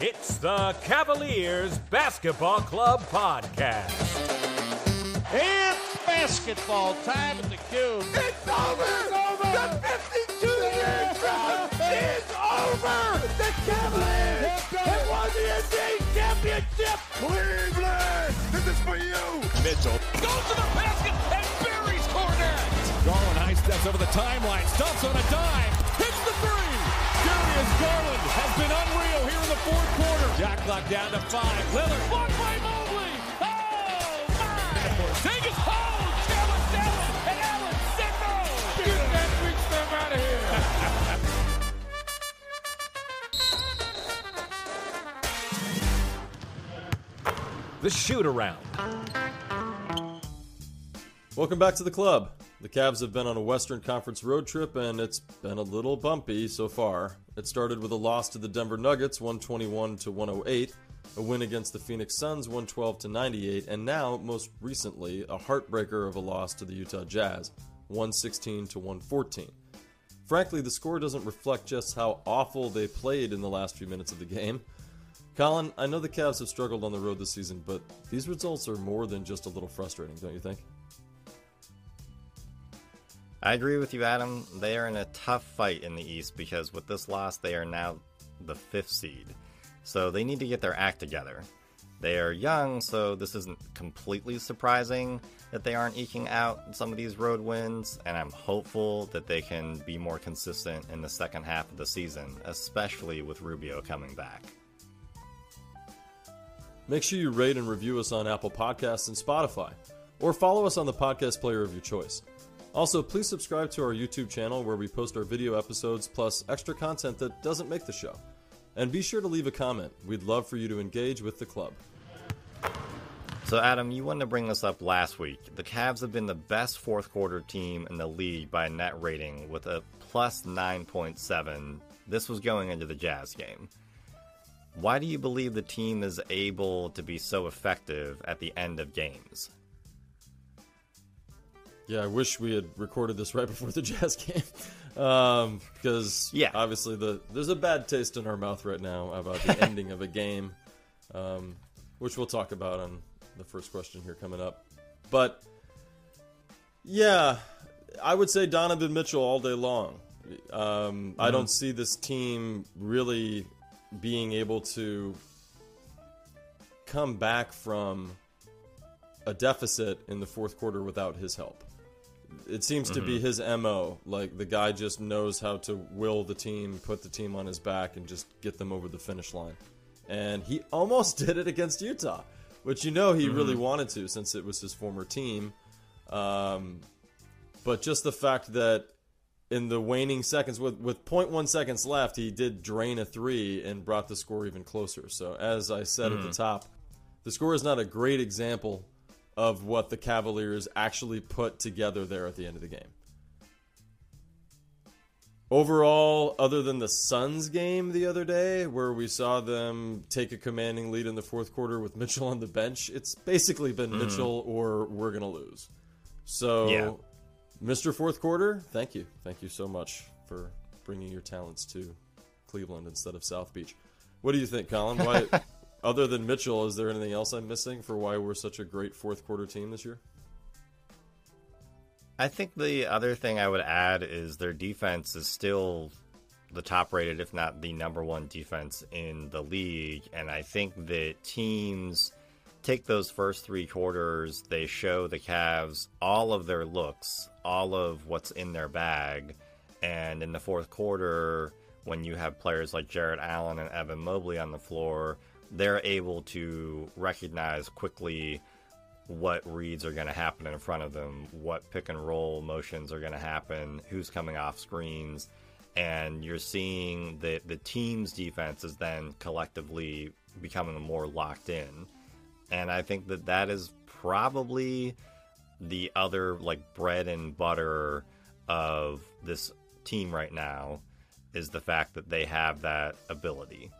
It's the Cavaliers Basketball Club Podcast. It's basketball time at the Cube. It's over! It's over! The 52-year drought is over! The Cavaliers have won the NBA championship! Cleveland! This is for you! Mitchell goes to the basket and buries Cornette! Garland high steps over the timeline, stumps on a dime, hits the three! Darius Garland has been unreal here in the fourth quarter. Jack clock down to five. Lillard blocked by Mobley. Oh, my! Take Allen, and Allen. Get that big stuff out of here. The shoot around. Welcome back to the club. The Cavs have been on a Western Conference road trip, and it's been a little bumpy so far. It started with a loss to the Denver Nuggets, 121 to 108, a win against the Phoenix Suns, 112 to 98, and now, most recently, a heartbreaker of a loss to the Utah Jazz, 116 to 114. Frankly, the score doesn't reflect just how awful they played in the last few minutes of the game. Colin, I know the Cavs have struggled on the road this season, but these results are more than just a little frustrating, don't you think? I agree with you, Adam. They are in a tough fight in the East because with this loss, they are now the fifth seed. So they need to get their act together. They are young, so this isn't completely surprising that they aren't eking out some of these road wins, and I'm hopeful that they can be more consistent in the second half of the season, especially with Rubio coming back. Make sure you rate and review us on Apple Podcasts and Spotify, or follow us on the podcast player of your choice. Also, please subscribe to our YouTube channel where we post our video episodes plus extra content that doesn't make the show. And be sure to leave a comment. We'd love for you to engage with the club. So, Adam, you wanted to bring this up last week. The Cavs have been the best fourth quarter team in the league by net rating with a plus 9.7. This was going into the Jazz game. Why do you believe the team is able to be so effective at the end of games? Yeah, I wish we had recorded this right before the Jazz game, um, because Yeah. obviously the there's a bad taste in our mouth right now about the ending of a game, um, which we'll talk about on the first question here coming up. But yeah, I would say Donovan Mitchell all day long. Um, I don't see this team really being able to come back from a deficit in the fourth quarter without his help. It seems to be mm-hmm. his MO. Like the guy just knows how to will the team, put the team on his back, and just get them over the finish line. And he almost did it against Utah, which you know he mm-hmm. really wanted to since it was his former team. Um, but just the fact that in the waning seconds, with with 0.1 seconds left, he did drain a three and brought the score even closer. So as I said at the mm. top, the score is not a great example of what the Cavaliers actually put together there at the end of the game. Overall, other than the Suns game the other day, where we saw them take a commanding lead in the fourth quarter with Mitchell on the bench, it's basically been mm-hmm. Mitchell or we're going to lose. So, Yeah. Mr. Fourth Quarter, thank you. Thank you so much for bringing your talents to Cleveland instead of South Beach. What do you think, Colin? Why, other than Mitchell, is there anything else I'm missing for why we're such a great fourth quarter team this year? I think the other thing I would add is their defense is still the top rated, if not the number one defense in the league. And I think that teams take those first three quarters, they show the Cavs all of their looks, all of what's in their bag. And in the fourth quarter, when you have players like Jarrett Allen and Evan Mobley on the floor, they're able to recognize quickly what reads are going to happen in front of them, what pick and roll motions are going to happen, who's coming off screens, and you're seeing that the team's defense is then collectively becoming more locked in. And I think that that is probably the other like bread and butter of this team right now is the fact that they have that ability.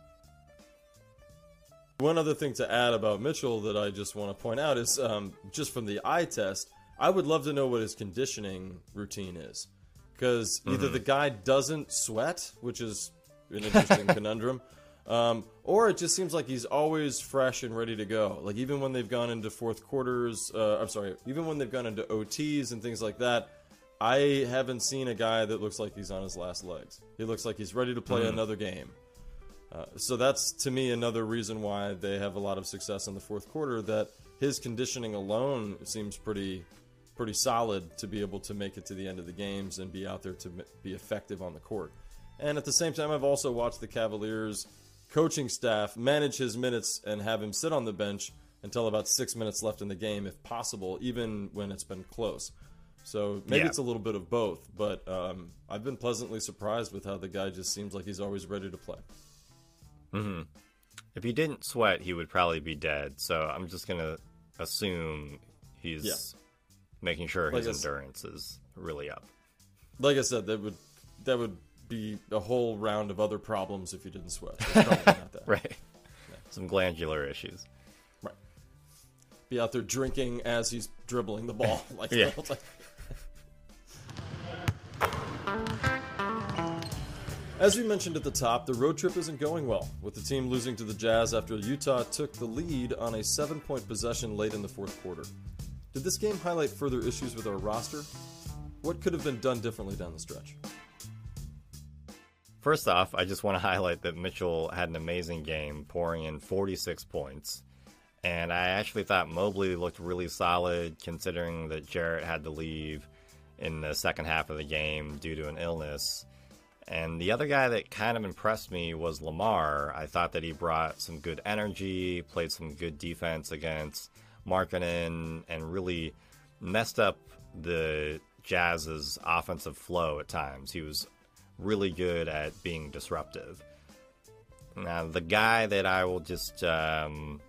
One other thing to add about Mitchell that I just want to point out is um, just from the eye test, I would love to know what his conditioning routine is. Because either the guy doesn't sweat, which is an interesting conundrum, Um, or it just seems like he's always fresh and ready to go. Like even when they've gone into fourth quarters, uh, I'm sorry, even when they've gone into OTs and things like that, I haven't seen a guy that looks like he's on his last legs. He looks like he's ready to play Mm-hmm. another game. Uh, so that's to me another reason why they have a lot of success in the fourth quarter. That his conditioning alone seems pretty, pretty solid to be able to make it to the end of the games and be out there to be effective on the court. And at the same time, I've also watched the Cavaliers coaching staff manage his minutes and have him sit on the bench until about six minutes left in the game, if possible, even when it's been close. So maybe Yeah. it's a little bit of both, but um, I've been pleasantly surprised with how the guy just seems like he's always ready to play. Mm-hmm. If he didn't sweat, he would probably be dead. So I'm just gonna assume he's Yeah. making sure Like his s- endurance is really up. Like I said, that would that would be a whole round of other problems if you didn't sweat. It's probably not that. Right. Some glandular issues. Right. Be out there drinking as he's dribbling the ball. Like Yeah. the As we mentioned at the top, the road trip isn't going well, with the team losing to the Jazz after Utah took the lead on a seven point possession late in the fourth quarter. Did this game highlight further issues with our roster? What could have been done differently down the stretch? First off, I just want to highlight that Mitchell had an amazing game, pouring in 46 points. And I actually thought Mobley looked really solid, considering that Jarrett had to leave in the second half of the game due to an illness. And the other guy that kind of impressed me was Lamar. I thought that he brought some good energy, played some good defense against Markkanen, and really messed up the Jazz's offensive flow at times. He was really good at being disruptive. Now, the guy that I will just, um,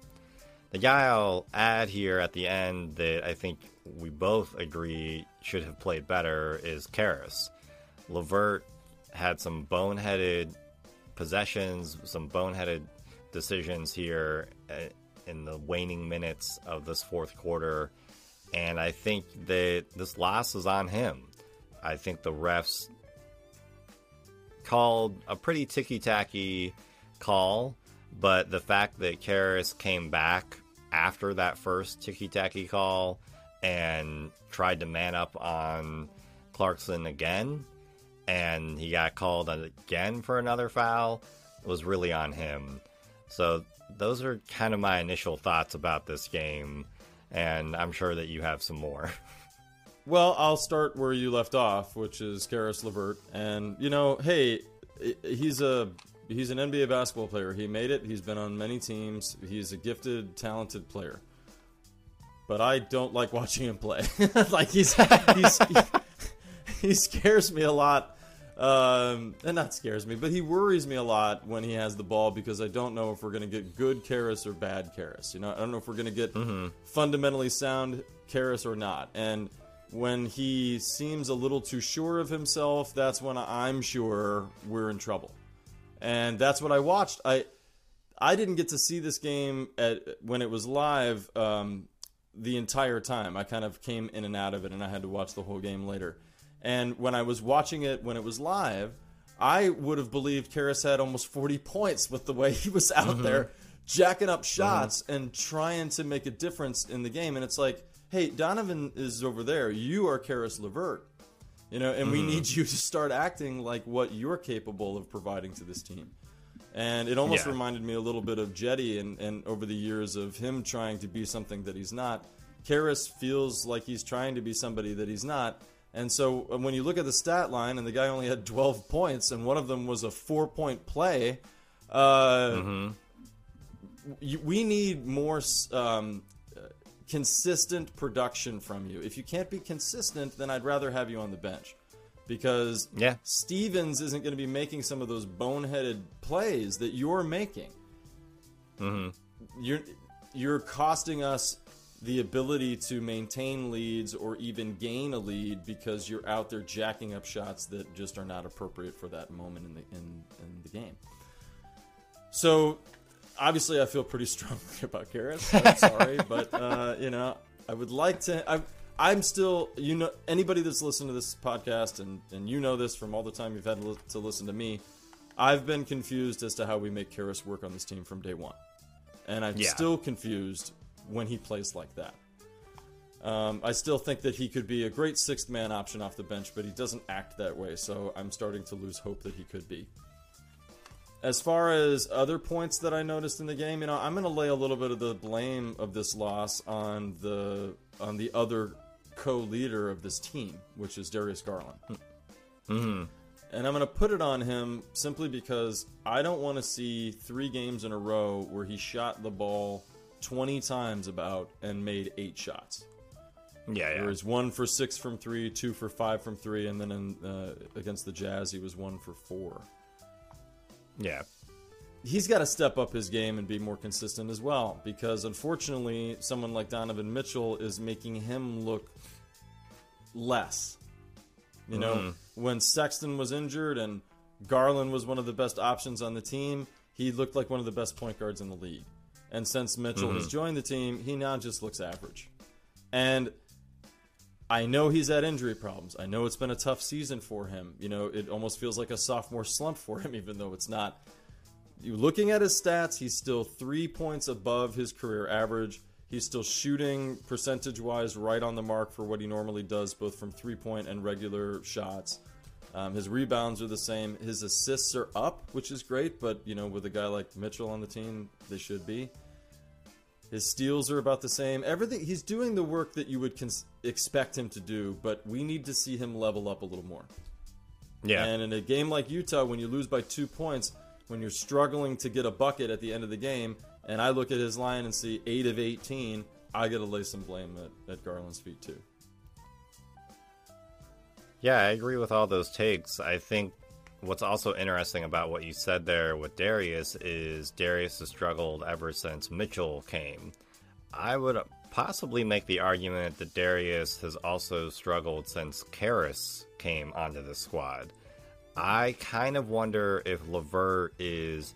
the guy I'll add here at the end that I think we both agree should have played better is Caris. Levert had some boneheaded possessions, some boneheaded decisions here uh, in the waning minutes of this fourth quarter. And I think that this loss is on him. I think the refs called a pretty ticky tacky call, but the fact that Caris came back after that first ticky tacky call and tried to man up on Clarkson again, and he got called again for another foul, it was really on him. So those are kind of my initial thoughts about this game, and I'm sure that you have some more. Well, I'll start where you left off, which is Caris Levert. And you know, hey, he's a he's an NBA basketball player. He made it. He's been on many teams. He's a gifted, talented player. But I don't like watching him play. like he's he's he, he scares me a lot. Um, and that scares me, but he worries me a lot when he has the ball because I don't know if we're going to get good Caris or bad Caris. You know, I don't know if we're going to get fundamentally sound Caris or not. And when he seems a little too sure of himself, that's when I'm sure we're in trouble. And that's what I watched. I I didn't get to see this game at when it was live um, the entire time. I kind of came in and out of it, and I had to watch the whole game later. And when I was watching it when it was live, I would have believed Caris had almost 40 points with the way he was out mm-hmm. there jacking up mm-hmm. shots and trying to make a difference in the game. And it's like, hey, Donovan is over there. You are Caris Levert. You know, and we mm-hmm. need you to start acting like what you're capable of providing to this team. And it almost Yeah. reminded me a little bit of Jetty and, and over the years of him trying to be something that he's not. Caris feels like he's trying to be somebody that he's not. And so uh, when you look at the stat line and the guy only had 12 points and one of them was a four point play, uh, you, we need more um, consistent production from you. If you can't be consistent, then I'd rather have you on the bench because Yeah. Stevens isn't going to be making some of those boneheaded plays that you're making. Mm-hmm. You're you're costing us the ability to maintain leads or even gain a lead because you're out there jacking up shots that just are not appropriate for that moment in the in, in the game. So obviously I feel pretty strongly about. I'm sorry, but uh, you know, I would like to. I, I'm still, you know, anybody that's listened to this podcast and and you know this from all the time you've had to to listen to me. I've been confused as to how we make Caris work on this team from day one, and I'm Yeah. still confused when he plays like that. Um, I still think that he could be a great sixth man option off the bench, but he doesn't act that way, so I'm starting to lose hope that he could be. As far as other points that I noticed in the game, you know, I'm going to lay a little bit of the blame of this loss on the on the other co-leader of this team, which is Darius Garland. And I'm going to put it on him simply because I don't want to see three games in a row where he shot the ball 20 times about and made eight shots. Yeah, There was one for six from three, two for five from three, and then in, uh, against the Jazz, he was one for four. Yeah. He's got to step up his game and be more consistent as well, because unfortunately, someone like Donovan Mitchell is making him look less. You know, when Sexton was injured and Garland was one of the best options on the team, he looked like one of the best point guards in the league. And since Mitchell has mm-hmm. joined the team, he now just looks average. And I know he's had injury problems. I know it's been a tough season for him. You know, it almost feels like a sophomore slump for him, even though it's not. You looking at his stats, he's still three points above his career average. He's still shooting percentage wise right on the mark for what he normally does, both from three point and regular shots. Um, his rebounds are the same. His assists are up, which is great, but you know, with a guy like Mitchell on the team, they should be. His steals are about the same. Everything he's doing the work that you would cons- expect him to do, but we need to see him level up a little more. Yeah. And in a game like Utah, when you lose by two points, when you're struggling to get a bucket at the end of the game, and I look at his line and see eight of 18, I got to lay some blame at, at Garland's feet too. Yeah, I agree with all those takes. I think what's also interesting about what you said there with Darius is Darius has struggled ever since Mitchell came. I would possibly make the argument that Darius has also struggled since Caris came onto the squad. I kind of wonder if Levert is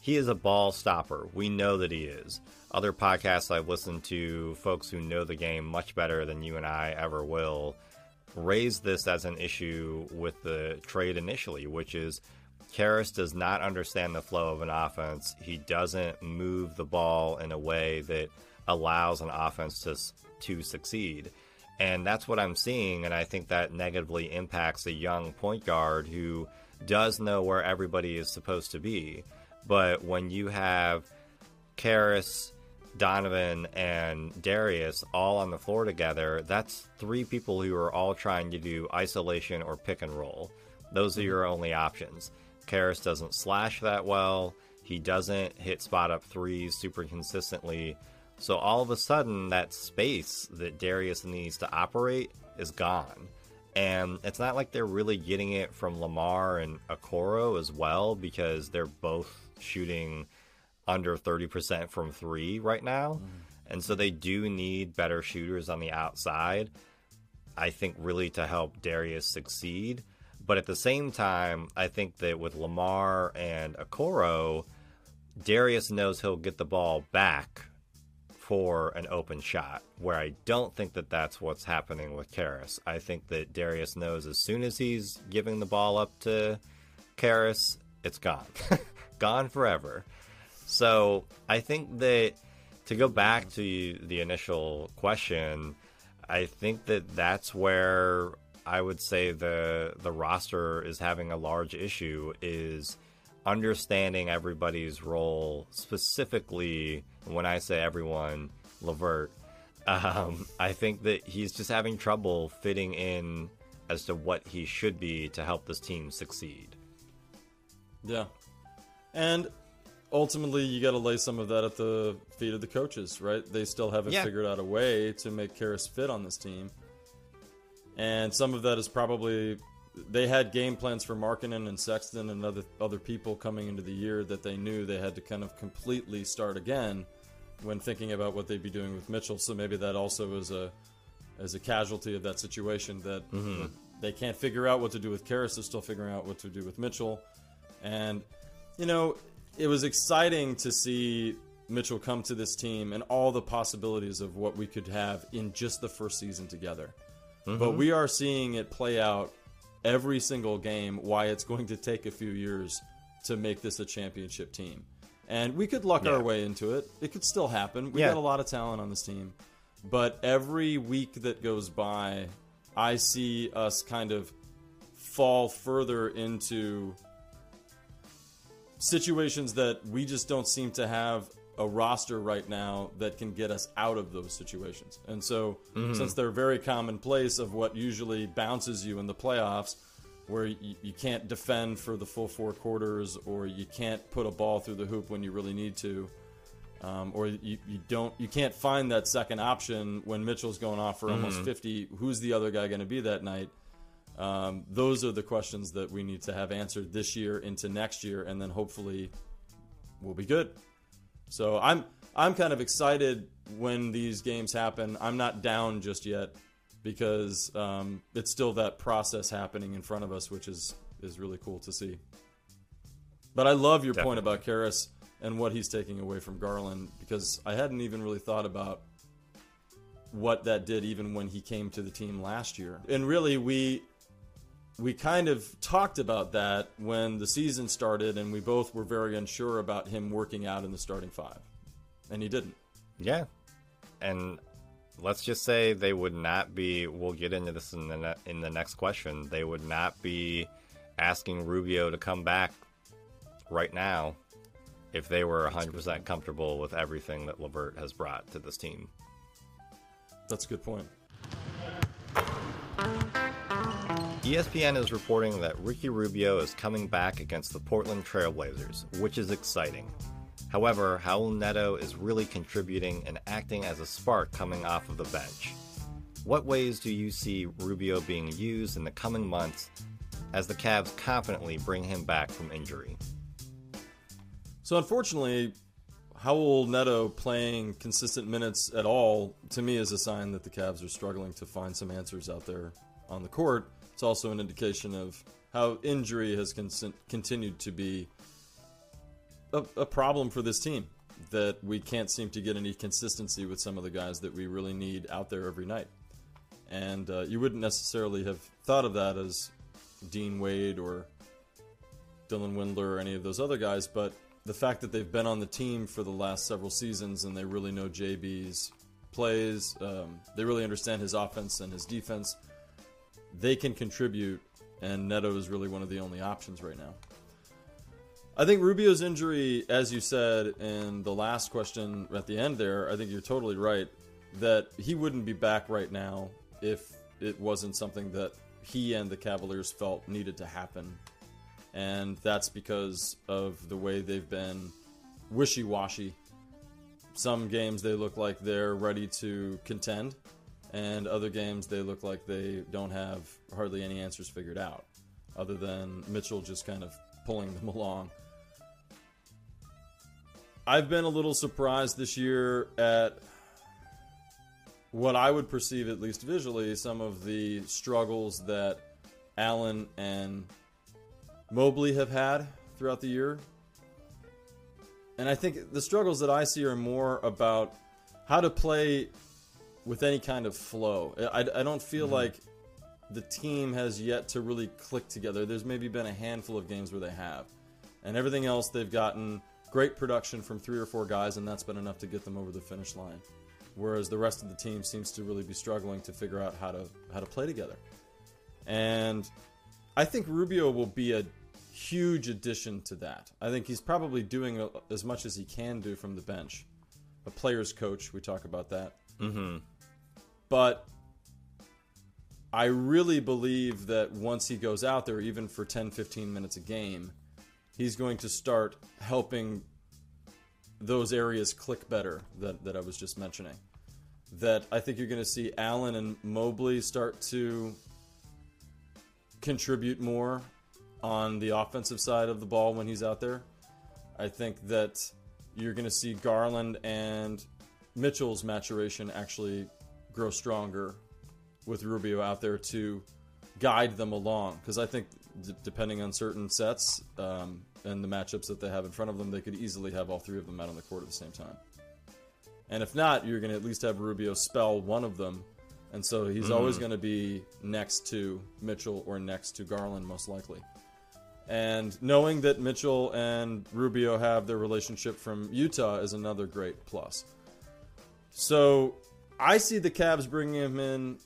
he is a ball stopper. We know that he is. Other podcasts I've listened to, folks who know the game much better than you and I ever will, raised this as an issue with the trade initially, which is Caris does not understand the flow of an offense. He doesn't move the ball in a way that allows an offense to to succeed. And that's what I'm seeing, and I think that negatively impacts a young point guard who does know where everybody is supposed to be. But when you have Caris, Donovan, and Darius all on the floor together, that's three people who are all trying to do isolation or pick and roll. Those are mm-hmm. your only options. Caris doesn't slash that well. He doesn't hit spot up threes super consistently. So all of a sudden, that space that Darius needs to operate is gone. And it's not like they're really getting it from Lamar and Okoro as well, because they're both shooting under 30% from three right now. Mm-hmm. And so they do need better shooters on the outside, I think, really to help Darius succeed. But at the same time, I think that with Lamar and Okoro, Darius knows he'll get the ball back for an open shot, where I don't think that that's what's happening with Caris. I think that Darius knows as soon as he's giving the ball up to Caris, it's gone. gone forever. So I think that to go back to the initial question, I think that that's where I would say the the roster is having a large issue is understanding everybody's role specifically when I say everyone Levert um, I think that he's just having trouble fitting in as to what he should be to help this team succeed. Yeah. And ultimately, you got to lay some of that at the feet of the coaches, right? They still haven't Yeah. figured out a way to make Caris fit on this team. And some of that is probably they had game plans for Markkanen and Sexton and other other people coming into the year that they knew they had to kind of completely start again when thinking about what they'd be doing with Mitchell. So maybe that also is a as a casualty of that situation that, that they can't figure out what to do with Caris. They're still figuring out what to do with Mitchell. And, you know, it was exciting to see Mitchell come to this team and all the possibilities of what we could have in just the first season together. But mm-hmm. we are seeing it play out every single game, why it's going to take a few years to make this a championship team. And we could luck Yeah. our way into it. It could still happen. We Yeah. got a lot of talent on this team. But every week that goes by, I see us kind of fall further into situations that we just don't seem to have a roster right now that can get us out of those situations. And so, since they're very commonplace of what usually bounces you in the playoffs, where you, you can't defend for the full four quarters, or you can't put a ball through the hoop when you really need to, um, or you, you don't you can't find that second option when Mitchell's going off for almost 50. Who's the other guy going to be that night? Um, those are the questions that we need to have answered this year into next year, and then hopefully we'll be good. So I'm I'm kind of excited when these games happen. I'm not down just yet because um, it's still that process happening in front of us, which is is really cool to see. But I love your point about Caris and what he's taking away from Garland because I hadn't even really thought about what that did even when he came to the team last year. And really we we kind of talked about that when the season started and we both were very unsure about him working out in the starting five. And he didn't. Yeah. And let's just say they would not be we'll get into this in the ne- in the next question. They would not be asking Rubio to come back right now if they were 100% comfortable with everything that Levert has brought to this team. That's a good point. ESPN is reporting that Ricky Rubio is coming back against the Portland Trailblazers, which is exciting. However, Raul Neto is really contributing and acting as a spark coming off of the bench. What ways do you see Rubio being used in the coming months as the Cavs confidently bring him back from injury? So unfortunately, Raul Neto playing consistent minutes at all to me is a sign that the Cavs are struggling to find some answers out there on the court. It's also an indication of how injury has con- continued to be a, a problem for this team. That we can't seem to get any consistency with some of the guys that we really need out there every night. And uh, you wouldn't necessarily have thought of that as Dean Wade or Dylan Windler or any of those other guys, but the fact that they've been on the team for the last several seasons and they really know JB's plays, um, they really understand his offense and his defense, they can contribute, and Neto is really one of the only options right now. I think Rubio's injury, as you said in the last question at the end there, I think you're totally right that he wouldn't be back right now if it wasn't something that he and the Cavaliers felt needed to happen and that's because of the way they've been wishy washy. Some games they look like they're ready to contend, and other games they look like they don't have hardly any answers figured out, other than Mitchell just kind of pulling them along. I've been a little surprised this year at what I would perceive, at least visually, some of the struggles that Allen and Mobley have had throughout the year. And I think the struggles that I see are more about how to play with any kind of flow. I, I don't feel like the team has yet to really click together. There's maybe been a handful of games where they have. And everything else, they've gotten great production from three or four guys, and that's been enough to get them over the finish line. Whereas the rest of the team seems to really be struggling to figure out how to how to play together. And I think Rubio will be a huge addition to that. I think he's probably doing a, as much as he can do from the bench. A player's coach, we talk about that. Mm-hmm. But I really believe that once he goes out there, even for 10, 15 minutes a game, he's going to start helping those areas click better that, that I was just mentioning. That I think you're going to see Allen and Mobley start to contribute more on the offensive side of the ball when he's out there. I think that you're going to see Garland and Mitchell's maturation actually grow stronger with Rubio out there to guide them along. Because I think, d- depending on certain sets um, and the matchups that they have in front of them, they could easily have all three of them out on the court at the same time. And if not, you're going to at least have Rubio spell one of them. And so he's always going to be next to Mitchell or next to Garland, most likely. And knowing that Mitchell and Rubio have their relationship from Utah is another great plus. So I see the Cavs bringing him in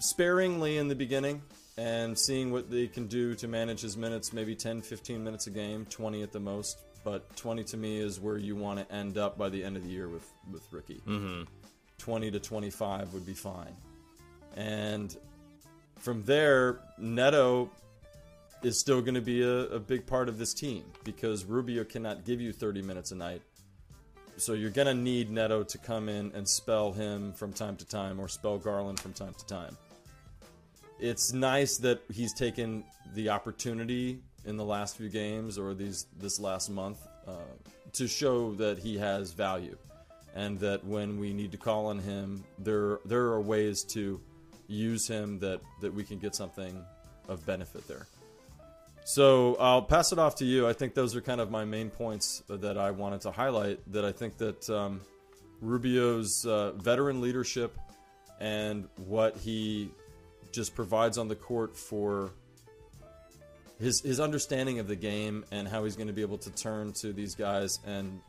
sparingly in the beginning and seeing what they can do to manage his minutes, maybe 10, 15 minutes a game, 20 at the most. But 20 to me is where you want to end up by the end of the year with, with Ricky. Mm-hmm. 20 to 25 would be fine. And from there, Neto is still going to be a, a big part of this team because Rubio cannot give you 30 minutes a night. So you're going to need Neto to come in and spell him from time to time or spell Garland from time to time. It's nice that he's taken the opportunity in the last few games or these this last month uh, to show that he has value and that when we need to call on him, there there are ways to use him that that we can get something of benefit there. So I'll pass it off to you. I think those are kind of my main points that I wanted to highlight. That I think that um, Rubio's uh, veteran leadership and what he just provides on the court for his his understanding of the game and how he's going to be able to turn to these guys and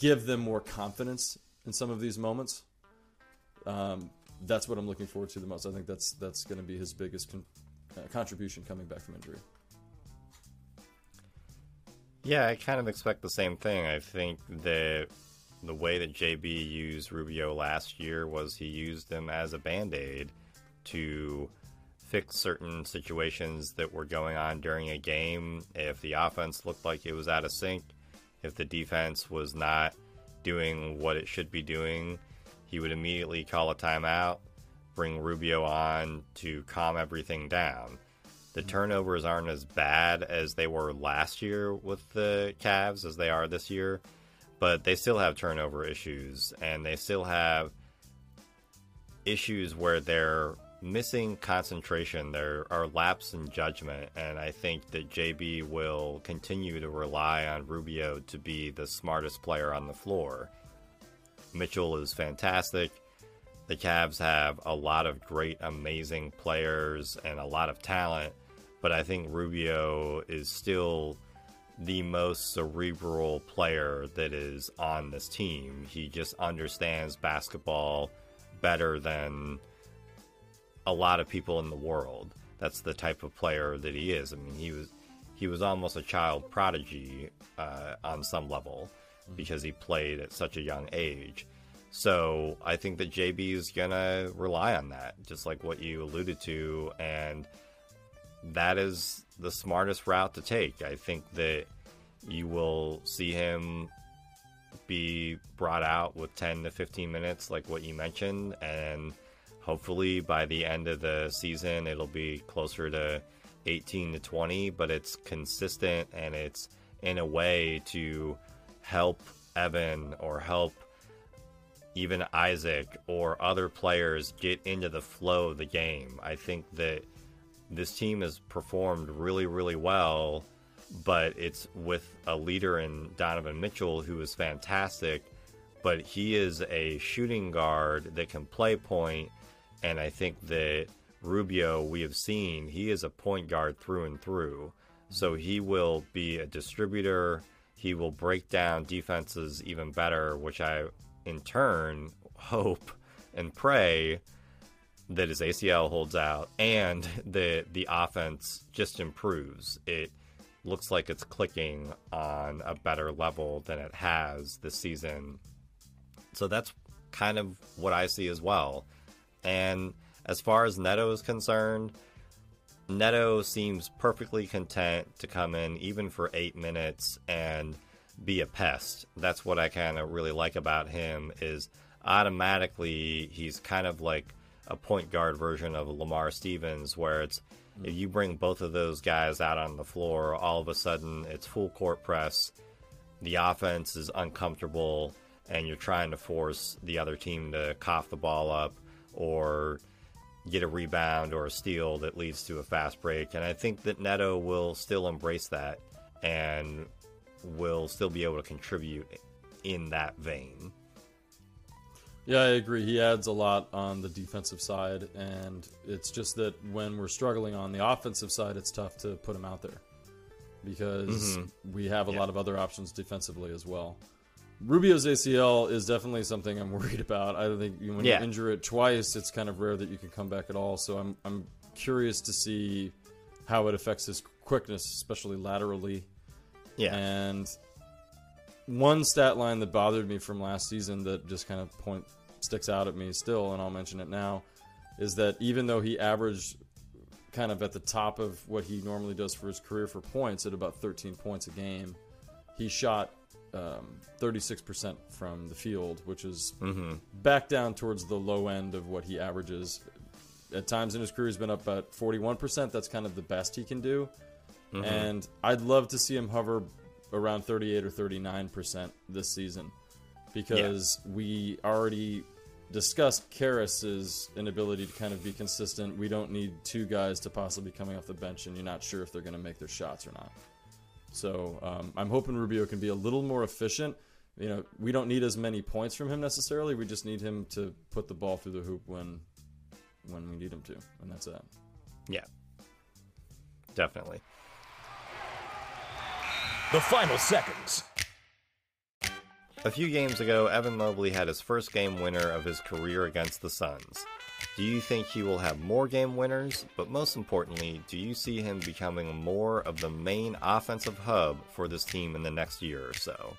give them more confidence in some of these moments. Um, that's what I'm looking forward to the most. I think that's that's going to be his biggest con- uh, contribution coming back from injury. Yeah, I kind of expect the same thing. I think that the way that JB used Rubio last year was he used him as a band aid to fix certain situations that were going on during a game. If the offense looked like it was out of sync, if the defense was not doing what it should be doing, he would immediately call a timeout, bring Rubio on to calm everything down. The hmm. turnovers aren't as bad as they were last year with the Cavs as they are this year, but they still have turnover issues and they still have issues where they're missing concentration. There are laps in judgment, and I think that JB will continue to rely on Rubio to be the smartest player on the floor. Mitchell is fantastic. The Cavs have a lot of great, amazing players and a lot of talent, but I think Rubio is still the most cerebral player that is on this team. He just understands basketball better than a lot of people in the world. That's the type of player that he is. I mean, he was he was almost a child prodigy uh, on some level because he played at such a young age. So I think that JB is gonna rely on that, just like what you alluded to, and that is the smartest route to take. I think that you will see him be brought out with 10 to 15 minutes, like what you mentioned, and hopefully by the end of the season, it'll be closer to 18 to 20, but it's consistent and it's in a way to help Evan or help even Isaac or other players get into the flow of the game. I think that this team has performed really, really well, but it's with a leader in Donovan Mitchell who is fantastic, but he is a shooting guard that can play point, and I think that Rubio, we have seen, he is a point guard through and through. So he will be a distributor. He will break down defenses even better, which I, in turn, hope and pray that his ACL holds out and the the offense just improves. It looks like it's clicking on a better level than it has this season. So that's kind of what I see as well. And as far as Neto is concerned, Neto seems perfectly content to come in even for eight minutes and be a pest. That's what I kind of really like about him is automatically he's kind of like a point guard version of Lamar Stevens, where it's if you bring both of those guys out on the floor, all of a sudden it's full court press. The offense is uncomfortable, and you're trying to force the other team to cough the ball up or get a rebound or a steal that leads to a fast break. And I think that Neto will still embrace that and will still be able to contribute in that vein. Yeah, I agree. He adds a lot on the defensive side, and it's just that when we're struggling on the offensive side, it's tough to put him out there because mm-hmm. we have a lot of other options defensively as well. Rubio's ACL is definitely something I'm worried about. I don't think when Yeah. you injure it twice, it's kind of rare that you can come back at all. So I'm I'm curious to see how it affects his quickness, especially laterally. Yeah. And one stat line that bothered me from last season that just kind of point sticks out at me still, and I'll mention it now, is that even though he averaged kind of at the top of what he normally does for his career for points at about 13 points a game, he shot um, 36% from the field, which is back down towards the low end of what he averages. At times in his career, he's been up about 41%. That's kind of the best he can do. And I'd love to see him hover around 38 or 39% this season because we already discussed Caris's inability to kind of be consistent. We don't need two guys to possibly be coming off the bench and you're not sure if they're going to make their shots or not. So um, I'm hoping Rubio can be a little more efficient. You know, we don't need as many points from him necessarily. We just need him to put the ball through the hoop when when we need him to, and that's it. Yeah. Definitely. The final seconds. A few games ago, Evan Mobley had his first game winner of his career against the Suns. Do you think he will have more game winners? But most importantly, do you see him becoming more of the main offensive hub for this team in the next year or so?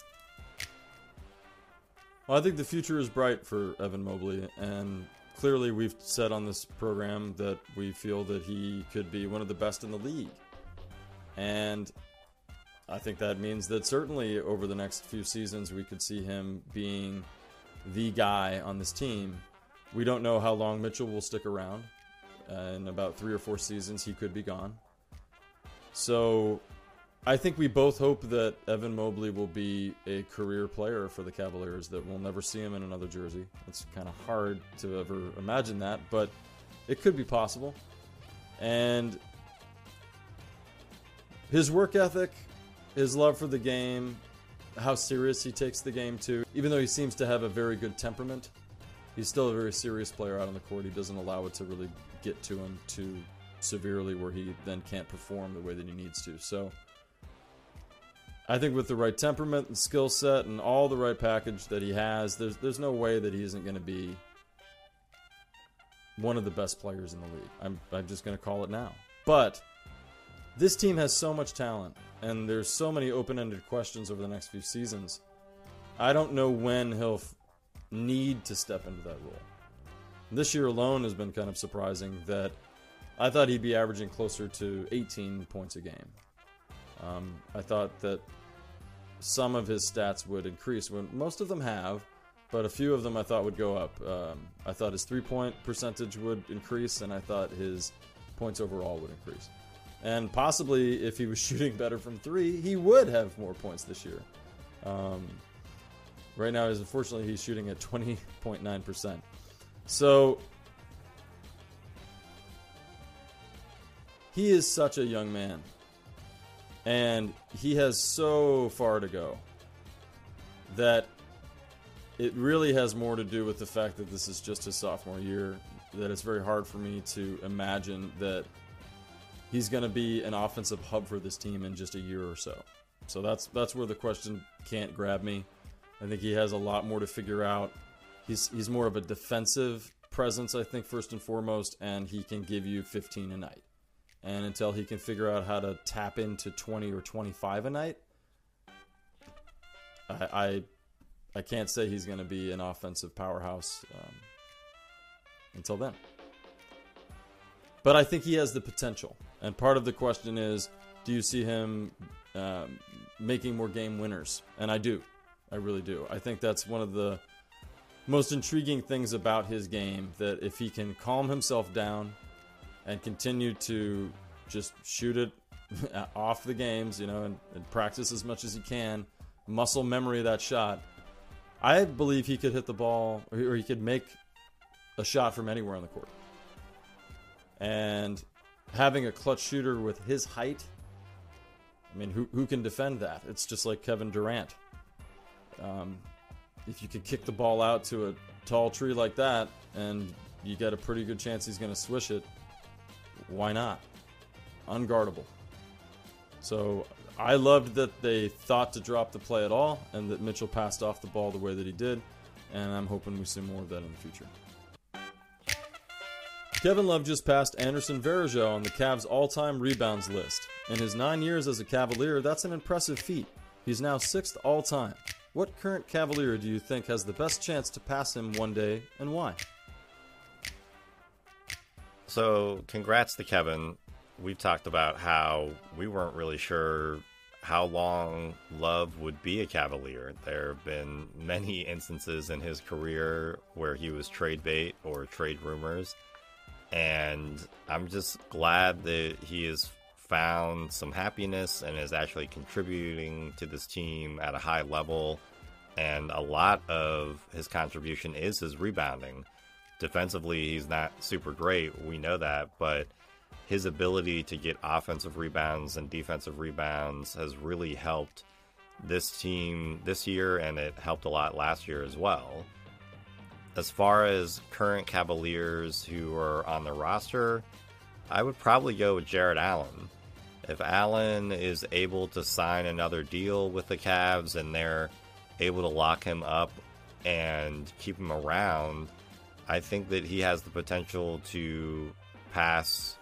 Well, I think the future is bright for Evan Mobley, and clearly we've said on this program that we feel that he could be one of the best in the league. And I think that means that certainly over the next few seasons we could see him being the guy on this team. We don't know how long Mitchell will stick around. Uh, in about three or four seasons, he could be gone. So I think we both hope that Evan Mobley will be a career player for the Cavaliers, that we'll never see him in another jersey. It's kind of hard to ever imagine that, but it could be possible. And his work ethic, his love for the game, how serious he takes the game too, even though he seems to have a very good temperament, he's still a very serious player out on the court. He doesn't allow it to really get to him too severely where he then can't perform the way that he needs to. So I think with the right temperament and skill set and all the right package that he has, there's there's no way that he isn't going to be one of the best players in the league. I'm I'm just going to call it now. But this team has so much talent and there's so many open-ended questions over the next few seasons. I don't know when he'll f- need to step into that role. This year alone has been kind of surprising that I thought he'd be averaging closer to 18 points a game. Um, I thought that some of his stats would increase. When most of them have, but a few of them I thought would go up. Um, I thought his three-point percentage would increase, and I thought his points overall would increase. And possibly, if he was shooting better from three, he would have more points this year. Um, right now, is unfortunately he's shooting at 20.9 percent. So he is such a young man and he has so far to go that it really has more to do with the fact that this is just his sophomore year that it's very hard for me to imagine that he's going to be an offensive hub for this team in just a year or so. So that's that's where the question can't grab me. I think he has a lot more to figure out. He's he's more of a defensive presence, I think, first and foremost, and he can give you 15 a night. And until he can figure out how to tap into 20 or 25 a night, I I, I can't say he's going to be an offensive powerhouse um, until then. But I think he has the potential. And part of the question is do you see him um, making more game winners? And I do. I really do. I think that's one of the most intriguing things about his game that if he can calm himself down and continue to just shoot it off the games, you know, and, and practice as much as he can, muscle memory that shot, I believe he could hit the ball or he could make a shot from anywhere on the court. And having a clutch shooter with his height, I mean, who, who can defend that? It's just like Kevin Durant. Um, if you could kick the ball out to a tall tree like that, and you get a pretty good chance he's going to swish it. Why not? Unguardable. So I loved that they thought to drop the play at all, and that Mitchell passed off the ball the way that he did, and I'm hoping we see more of that in the future. Kevin Love just passed Anderson Varejao on the Cavs' all-time rebounds list. In his nine years as a Cavalier, that's an impressive feat. He's now sixth all-time. What current Cavalier do you think has the best chance to pass him one day, and why? So, congrats to Kevin. We've talked about how we weren't really sure how long Love would be a Cavalier. There have been many instances in his career where he was trade bait or trade rumors. And I'm just glad that he has found some happiness and is actually contributing to this team at a high level. And a lot of his contribution is his rebounding. Defensively, he's not super great. We know that. But his ability to get offensive rebounds and defensive rebounds has really helped this team this year, and it helped a lot last year as well. As far as current Cavaliers who are on the roster, I would probably go with Jarrett Allen. If Allen is able to sign another deal with the Cavs and they're able to lock him up and keep him around, I think that he has the potential to pass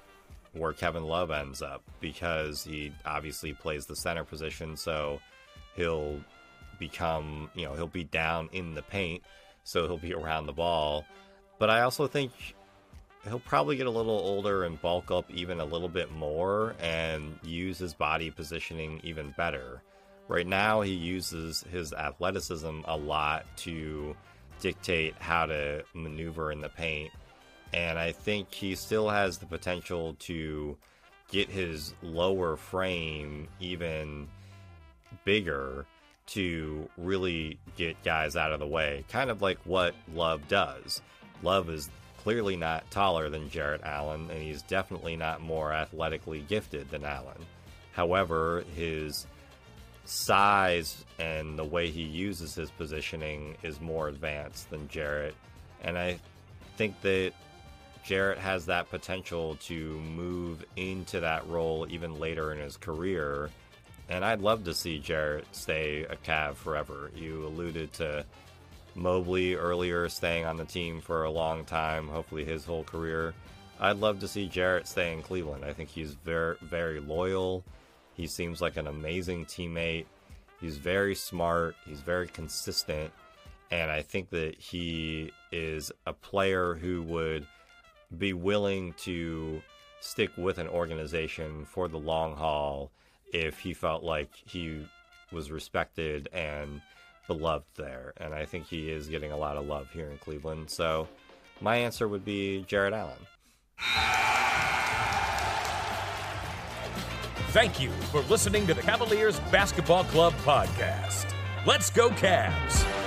where Kevin Love ends up because he obviously plays the center position, so he'll become, you know, he'll be down in the paint, so he'll be around the ball. But I also think he'll probably get a little older and bulk up even a little bit more and use his body positioning even better. Right now, he uses his athleticism a lot to dictate how to maneuver in the paint and I think he still has the potential to get his lower frame even bigger to really get guys out of the way, kind of like what Love does. Love is clearly not taller than Jarrett Allen, and he's definitely not more athletically gifted than Allen. However, his size and the way he uses his positioning is more advanced than Jarrett. And I think that Jarrett has that potential to move into that role even later in his career. And I'd love to see Jarrett stay a Cav forever. You alluded to Mobley earlier staying on the team for a long time, hopefully his whole career. I'd love to see Jarrett stay in Cleveland. I think he's very, very loyal. He seems like an amazing teammate. He's very smart. He's very consistent. And I think that he is a player who would be willing to stick with an organization for the long haul if he felt like he was respected and beloved there. And I think he is getting a lot of love here in Cleveland. So my answer would be Jarrett Allen. Thank you for listening to the Cavaliers Basketball Club podcast. Let's go, Cavs!